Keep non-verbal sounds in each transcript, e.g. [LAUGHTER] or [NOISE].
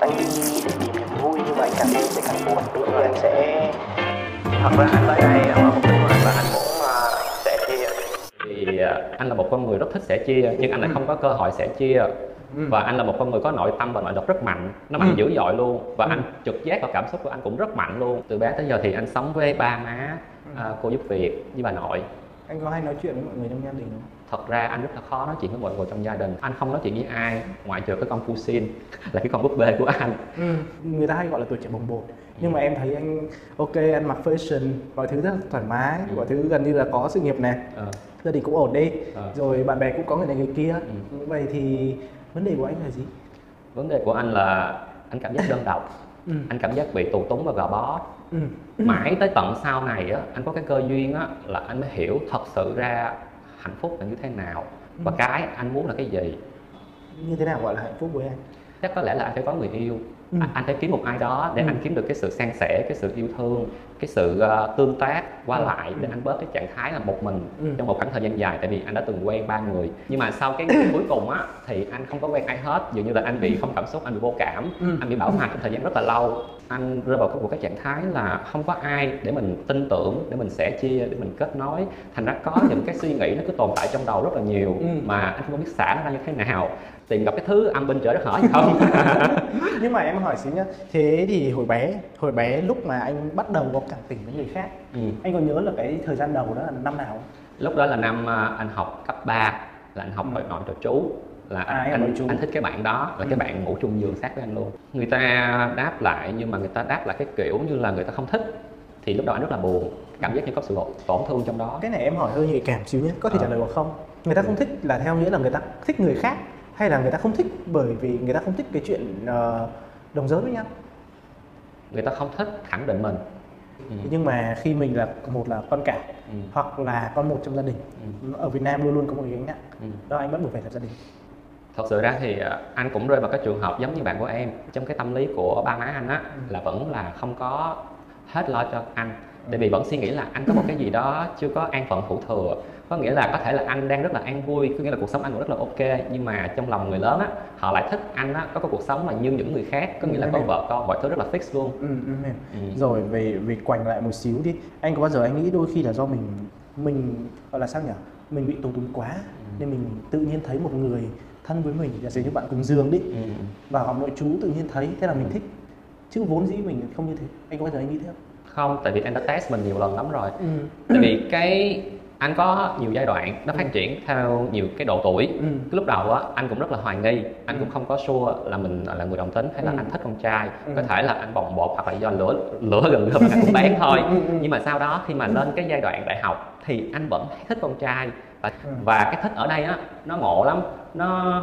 anh đi tìm niềm vui nhưng mà anh càng đi sẽ càng buồn đôi khi anh sẽ thật ra anh tới đây ở mục đích của anh là anh muốn uh, sẻ chia. Thì à, anh là một con người rất thích sẻ chia nhưng anh lại không có cơ hội sẻ chia. Và anh là một con người có nội tâm và nội lực rất mạnh. Nó mạnh dữ dội luôn. Và anh trực giác và cảm xúc của anh cũng rất mạnh luôn. Từ bé tới giờ thì anh sống với ba má à, cô giúp việc với bà nội anh có hay nói chuyện với mọi người trong gia đình không? Thật ra anh rất là khó nói chuyện với mọi người trong gia đình. Anh không nói chuyện với ai ngoại trừ cái con Fusin [LAUGHS] là cái con búp bê của anh. Ừ. người ta hay gọi là tuổi trẻ bồng bột. Nhưng mà em thấy anh ok anh mặc fashion mọi thứ rất là thoải mái mọi thứ gần như là có sự nghiệp này. Ờ. gia đình cũng ổn đi. Ờ. rồi bạn bè cũng có người này người kia. Vậy thì vấn đề của anh là gì? Vấn đề của anh là anh cảm giác đơn độc. Ừ. anh cảm giác bị tù túng và gò bó ừ. mãi tới tận sau này á anh có cái cơ duyên á là anh mới hiểu thật sự ra hạnh phúc là như thế nào và cái anh muốn là cái gì. Như thế nào gọi là hạnh phúc với anh? Chắc có lẽ là anh phải có người yêu Ừ. anh, phải kiếm một ai đó để Ừ. anh kiếm được cái sự san sẻ cái sự yêu thương cái sự ờ, tương tác qua Ừ. lại để anh bớt cái trạng thái là một mình Ừ. trong một khoảng thời gian dài tại vì anh đã từng quen ba người nhưng mà sau cái ngày cuối cùng á thì anh không có quen ai hết dường như là anh bị không cảm xúc anh bị vô cảm Ừ. anh bị bảo hòa trong thời gian rất là lâu anh rơi vào một cái trạng thái là không có ai để mình tin tưởng để mình sẻ chia để mình kết nối thành ra có những cái suy nghĩ nó cứ tồn tại trong đầu rất là nhiều Ừ. mà anh không biết xả nó ra như thế nào tìm gặp cái thứ âm binh trời đất gì không [LAUGHS] nhưng mà em hỏi xíu nhá thế thì hồi bé hồi bé lúc mà anh bắt đầu có cảm tình với người khác ừ. anh có nhớ là cái thời gian đầu đó là năm nào không? lúc đó là năm à, anh học cấp 3 là anh học Ừ. nội nội trò chú là À, anh, em nội anh, trú. anh thích cái bạn đó là Ừ. cái bạn ngủ chung giường sát với anh luôn người ta đáp lại nhưng mà người ta đáp lại cái kiểu như là người ta không thích thì lúc đó anh rất là buồn cảm giác như có sự tổn thương trong đó cái này em hỏi hơi nhạy cảm xíu nhé có thể Ờ. trả lời hoặc không người ta không thích là theo nghĩa là người ta thích người khác hay là người ta không thích bởi vì người ta không thích cái chuyện ờ, đồng giới với nhau. Người ta không thích khẳng định mình. Ừ. nhưng mà khi mình là một là con cả Ừ. hoặc là con một trong gia đình ở Việt Nam luôn luôn có một cái gánh nặng. Ừ. đó anh bắt buộc phải lập gia đình. Thật sự ra thì à, anh cũng rơi vào cái trường hợp giống như bạn của em. Trong cái tâm lý của ba má anh á là vẫn là không có hết lo cho anh tại vì vẫn suy nghĩ là anh có một cái gì đó chưa có an phận hữu thừa. Có nghĩa là có thể là anh đang rất là an vui có nghĩa là cuộc sống anh cũng rất là ok nhưng mà trong lòng người lớn á họ lại thích anh á có cái cuộc sống là như những người khác có nghĩa là có vợ con mọi thứ rất là fix luôn. Ừ, ừ, em. Ừ. rồi về về quành lại một xíu đi. Anh có bao giờ anh nghĩ đôi khi là do mình mình gọi là sao nhỉ? Mình bị tù túng quá nên mình tự nhiên thấy một người thân với mình giả sử như bạn cùng giường đi Ừ. vào học nội chú tự nhiên thấy thế là mình thích. Chứ vốn dĩ mình không như thế. Anh có bao giờ anh nghĩ thế không không tại vì anh đã test mình nhiều lần lắm rồi ừ. tại vì cái anh có nhiều giai đoạn nó phát triển theo nhiều cái độ tuổi Ừ. cái lúc đầu á anh cũng rất là hoài nghi anh cũng không có sure là mình là người đồng tính hay là Ừ. anh thích con trai Ừ. có thể là anh bồng bột hoặc là do lửa lửa gần gom anh cũng bán [LAUGHS] thôi Ừ, ừ. nhưng mà sau đó khi mà lên cái giai đoạn đại học thì anh vẫn thích con trai và Ừ. và cái thích ở đây á nó ngộ lắm nó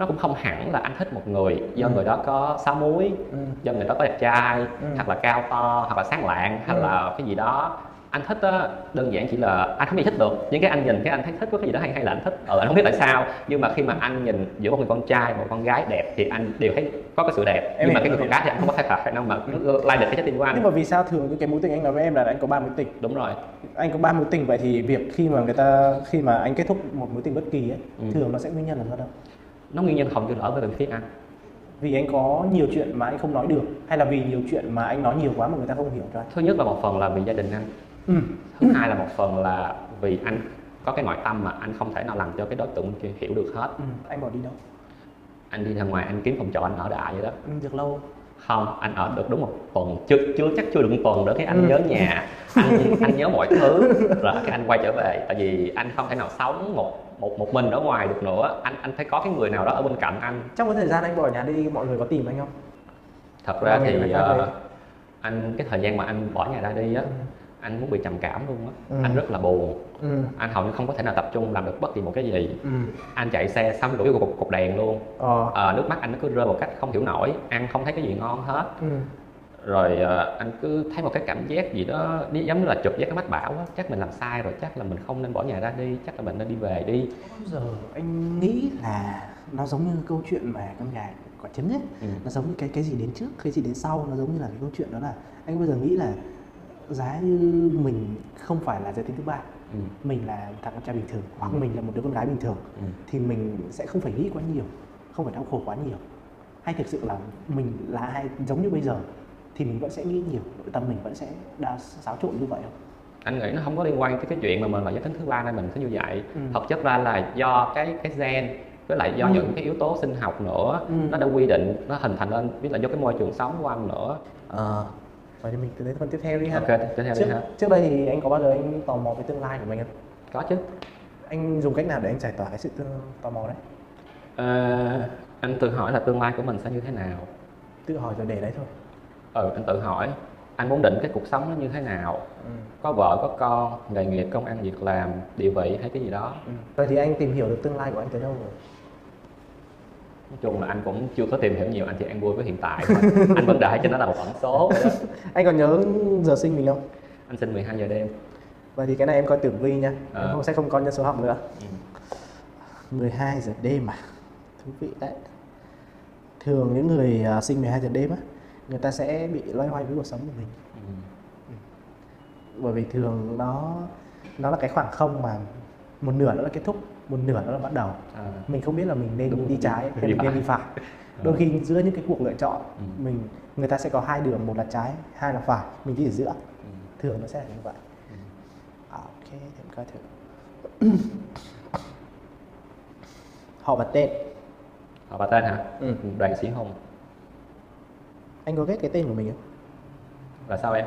nó cũng không hẳn là anh thích một người do Ừ. người đó có sáu múi Ừ. do người đó có đẹp trai Ừ. hoặc là cao to hoặc là sáng lạng hay Ừ. là cái gì đó anh thích á, đơn giản chỉ là anh không gì thích được những cái anh nhìn cái anh thấy thích có cái gì đó hay hay là anh thích ờ anh không biết tại sao nhưng mà khi mà anh nhìn giữa một người con trai một con gái đẹp thì anh đều thấy có cái sự đẹp Em nhưng mà cái người con gái thì anh không có khả khả năng mà lai lịch cái trái tim của nhưng anh mà vì sao thường cái mối tình anh nói với em là anh có ba mối tình đúng rồi anh có ba mối tình vậy thì việc khi mà người ta khi mà anh kết thúc một mối tình bất kỳ ấy Ừ. thường nó sẽ nguyên nhân là do đâu nó nguyên nhân hầu như là ở bên phía anh vì anh có nhiều chuyện mà anh không nói được hay là vì nhiều chuyện mà anh nói nhiều quá mà người ta không hiểu cho anh? Thứ nhất là một phần là vì gia đình anh. Ừ. thứ hai là một phần là vì anh có cái nội tâm mà anh không thể nào làm cho cái đối tượng kia hiểu được hết. Ừ. anh bỏ đi đâu? Anh đi ra ngoài anh kiếm phòng trọ anh ở đại vậy đó. Ừ, được lâu. Không anh ở được đúng một tuần. Chưa chưa chắc chưa được một tuần nữa cái anh Ừ. nhớ nhà. Anh anh nhớ mọi thứ. Rồi cái anh quay trở về. Tại vì anh không thể nào sống một một một mình ở ngoài được nữa anh anh phải có cái người nào đó ở bên cạnh anh trong cái thời gian anh bỏ nhà đi mọi người có tìm anh không thật ra thì đi. anh cái thời gian mà anh bỏ nhà ra đi á Ừ. anh muốn bị trầm cảm luôn á Ừ. anh rất là buồn ừ. anh hầu như không có thể nào tập trung làm được bất kỳ một cái gì ừ. anh chạy xe xong đuổi cục, cục đèn luôn ờ Ờ, nước mắt anh nó cứ rơi một cách không hiểu nổi ăn không thấy cái gì ngon hết ừ. Rồi ờ, anh cứ thấy một cái cảm giác gì đó giống như là trực giác cái mách bảo á chắc mình làm sai rồi chắc là mình không nên bỏ nhà ra đi chắc là mình nên đi về đi giờ anh nghĩ là nó giống như câu chuyện mà con gái quả trứng ấy Ừ. nó giống như cái cái gì đến trước cái gì đến sau nó giống như là cái câu chuyện đó là anh bao giờ nghĩ là giá như mình không phải là giới tính thứ ba ừ. mình là thằng con trai bình thường hoặc Ừ. mình là một đứa con gái bình thường Ừ. thì mình sẽ không phải nghĩ quá nhiều không phải đau khổ quá nhiều hay thực sự là mình là ai giống như bây giờ thì mình vẫn sẽ nghĩ nhiều nội tâm mình vẫn sẽ đa xáo trộn như vậy không? Anh nghĩ nó không có liên quan tới cái chuyện mà mình là giới tính thứ ba nên mình sẽ như vậy. Ừ. thật chất ra là do cái cái gen với lại do Ừ. những cái yếu tố sinh học nữa Ừ. nó đã quy định nó hình thành lên với lại do cái môi trường sống của anh nữa. Ờ vậy thì mình từ đến phần tiếp theo đi ha. Ok tiếp theo trước, đi ha. trước đây thì anh có bao giờ anh tò mò về tương lai của mình không? Có chứ. Anh dùng cách nào để anh giải tỏa cái sự tương, tò mò đấy? Ờ, anh tự hỏi là tương lai của mình sẽ như thế nào. Tự hỏi rồi để đấy thôi ừ anh tự hỏi anh muốn định cái cuộc sống nó như thế nào? Ừ. có vợ có con nghề nghiệp công ăn việc làm địa vị hay cái gì đó. Ừ. vậy thì anh tìm hiểu được tương lai của anh tới đâu rồi? Nói chung là anh cũng chưa có tìm hiểu nhiều anh chỉ ăn vui với hiện tại [LAUGHS] anh vẫn đợi cho nó là một ẩn số [LAUGHS] anh còn nhớ giờ sinh mình không? Anh sinh 12 giờ đêm. Vậy thì cái này em coi tử vi nha. Ờ. em không sẽ không coi nhân số học nữa. Ừ. 12 giờ đêm à? Thú vị đấy. Thường những người à, sinh 12 giờ đêm á người ta sẽ bị loay hoay với cuộc sống của mình. Ừ. bởi vì thường nó nó là cái khoảng không mà một nửa nó là kết thúc một nửa nó là bắt đầu. À, mình không biết là mình nên Đúng. đi trái hay mình nên đi phải. Đôi khi giữa những cái cuộc lựa chọn Ừ. mình người ta sẽ có hai đường một là trái hai là phải. Mình đi ở giữa. Ừ. thường nó sẽ là như vậy. Ừ. à, ok em coi thử. [CLEARS THROAT] Họ và tên. Họ bà tên hả? Ừ. đoàn sĩ hùng anh có ghét cái tên của mình không? Là sao em?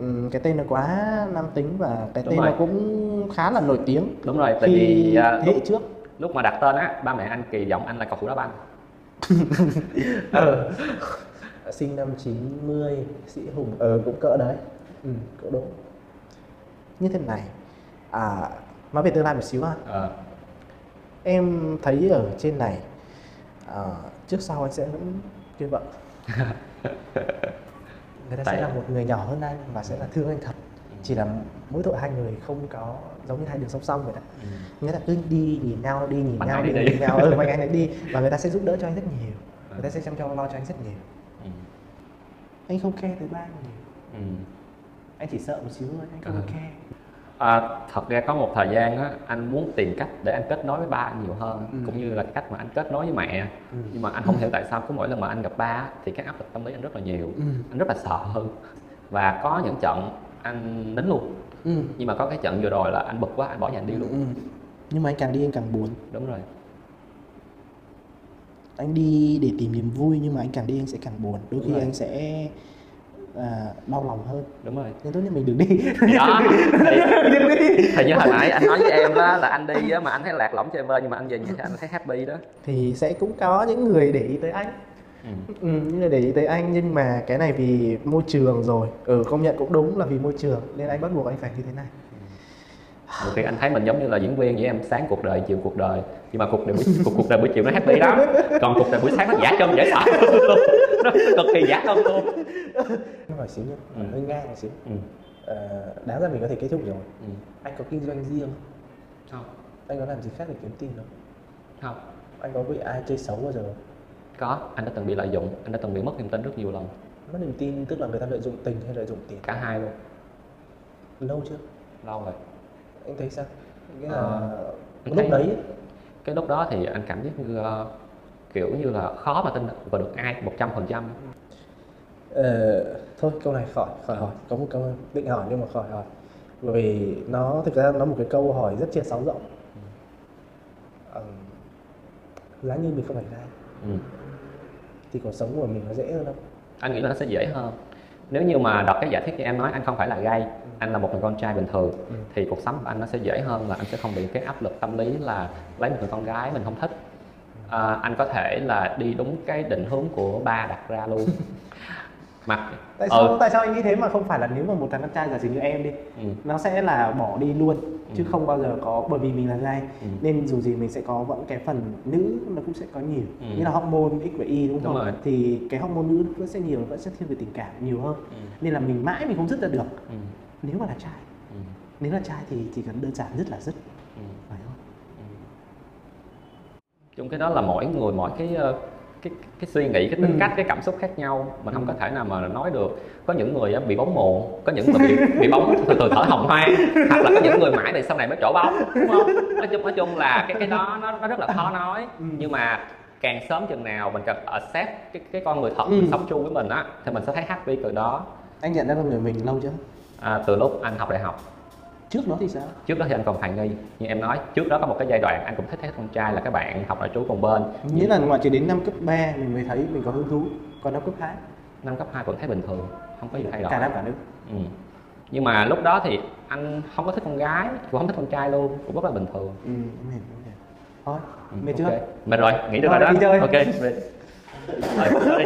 Ừm, cái tên nó quá nam tính và cái Đúng tên rồi. nó cũng khá là nổi tiếng. Đúng rồi tại vì à, thế lúc, trước. lúc mà đặt tên á ba mẹ anh kỳ vọng anh là cầu thủ đá banh ờ. sinh năm 90 sĩ hùng ờ cũng cỡ đấy. Ừ, cỡ đúng như thế này à nói về tương lai một xíu ha. Ờ, em thấy ở trên này à, trước sau anh sẽ vẫn yêu vợ [LAUGHS] người ta Tại- sẽ là một người nhỏ hơn anh và sẽ là thương anh thật. Chỉ là mỗi tội hai người không có giống như hai đường song song vậy đó. Ừ. người ta cứ đi nhìn nhau đi nhìn nhau đi nhìn nhau ừ mạnh ai nấy đi. [LAUGHS] Và người ta sẽ giúp đỡ cho anh rất nhiều. Người ta sẽ chăm cho lo cho anh rất nhiều. Ừ. anh không care tới ba anh nhiều Ừ. anh chỉ sợ một xíu thôi anh không Ừ. care À, thật ra có một thời gian á anh muốn tìm cách để anh kết nối với ba anh nhiều hơn Ừ. cũng như là cách mà anh kết nối với mẹ Ừ. nhưng mà anh không hiểu tại sao cứ mỗi lần mà anh gặp ba thì cái áp lực tâm lý anh rất là nhiều Ừ. anh rất là sợ và có những trận anh nín luôn ừ. nhưng mà có cái trận vừa rồi là anh bực quá anh bỏ nhà anh đi luôn ừ. nhưng mà anh càng đi anh càng buồn đúng rồi anh đi để tìm niềm vui nhưng mà anh càng đi anh sẽ càng buồn đôi khi Đúng rồi. anh sẽ à, đau lòng hơn. Đúng rồi. Nên tốt nhất mình đừng đi. Đó. Thì, đừng đi. Thì như hồi nãy anh nói với em đó là anh đi á mà anh thấy lạc lõng chơi vơi nhưng mà anh về nhà anh thấy happy đó. Thì sẽ cũng có những người để ý tới anh. Ừ. ừ, những người để ý tới anh nhưng mà cái này vì môi trường rồi. Ừ công nhận cũng đúng là vì môi trường nên anh bắt buộc anh phải như thế này. Nhiều khi anh thấy mình giống như là diễn viên với em sáng cuộc đời chiều cuộc đời. Nhưng mà cuộc đời buổi cuộc, cuộc đời buổi chiều nó happy lắm. Còn cuộc đời buổi sáng nó giả cân dễ sợ [LAUGHS] nó cực kỳ giả cân luôn. Nó hỏi xíu nhé Ừ. hơi ngang một xíu. Ừ. ờ, đáng ra mình có thể kết thúc rồi. Ừ. anh có kinh doanh riêng không? Anh có làm gì khác để kiếm tiền không? Không. Anh có bị ai chơi xấu bao giờ không? có. Anh đã từng bị lợi dụng. Anh đã từng bị mất niềm tin rất nhiều lần. Mất niềm tin tức là người ta lợi dụng tình hay lợi dụng tiền? Cả hai luôn. Lâu chưa? Lâu rồi. Anh thấy sao? Nghĩa là Ờ, anh lúc thấy- đấy cái lúc đó thì anh cảm giác như ờ, kiểu như là khó mà tin vào được ai một trăm phần trăm. Ờ, thôi câu này khỏi khỏi hỏi. Có một câu định hỏi nhưng mà khỏi hỏi. Bởi vì nó thực ra nó một cái câu hỏi rất chia sáo rộng. Ừm, giá như mình không phải gai ừ. thì cuộc sống của mình nó dễ hơn không anh nghĩ là nó sẽ dễ hơn. Nếu như mà đọc cái giả thiết như em nói anh không phải là gay anh là một người con trai bình thường Ừ. thì cuộc sống của anh nó sẽ dễ hơn là anh sẽ không bị cái áp lực tâm lý là lấy một người con gái mình không thích à, anh có thể là đi đúng cái định hướng của ba đặt ra luôn. [LAUGHS] Mặc tại sao ừ, tại sao anh nghĩ thế mà không phải là nếu mà một thằng con trai giả sử như em đi ừ, nó sẽ là bỏ đi luôn chứ Ừ. không bao giờ có bởi vì mình là gay ừ, nên dù gì mình sẽ có vẫn cái phần nữ nó cũng sẽ có nhiều. Ừ. như là hormone x và y đúng Đúng không? rồi. thì cái hormone nữ vẫn sẽ nhiều vẫn sẽ thiên về tình cảm nhiều hơn. Ừ, nên là mình mãi mình không dứt ra được. Ừ, nếu mà là trai ừ, nếu là trai thì chỉ cần đơn giản dứt là dứt ừ. phải không chung cái đó là mỗi người mỗi cái ờ, cái cái suy nghĩ cái tính Ừ. cách cái cảm xúc khác nhau mình không Ừ. có thể nào mà nói được có những người á, bị bóng muộn có những người bị bị bóng từ từ thở hồng hoang hoặc là có những người mãi thì sau này mới trổ bóng đúng không nói chung nói chung là cái cái đó nó, nó rất là khó nói Ừ. nhưng mà càng sớm chừng nào mình cần accept cái cái con người thật Ừ. sống chung với mình á thì mình sẽ thấy happy từ đó anh nhận ra con người mình lâu chưa à, từ lúc anh học đại học trước đó thì sao trước đó thì anh còn hoài nghi như em nói trước đó có một cái giai đoạn anh cũng thích thấy con trai là các bạn học nội trú cùng bên nghĩa là ngoại trừ đến năm cấp 3 mình mới thấy mình có hứng thú còn năm cấp 2 năm cấp 2 vẫn thấy bình thường không có gì thay đổi cả nam cả nữ ừ. nhưng mà lúc đó thì anh không có thích con gái cũng không thích con trai luôn cũng rất là bình thường ừ em hiểu em hiểu thôi ừ, mệt chưa ok. mệt rồi nghỉ được rồi đó đi chơi. ok mệt. [LAUGHS] Rồi, đi.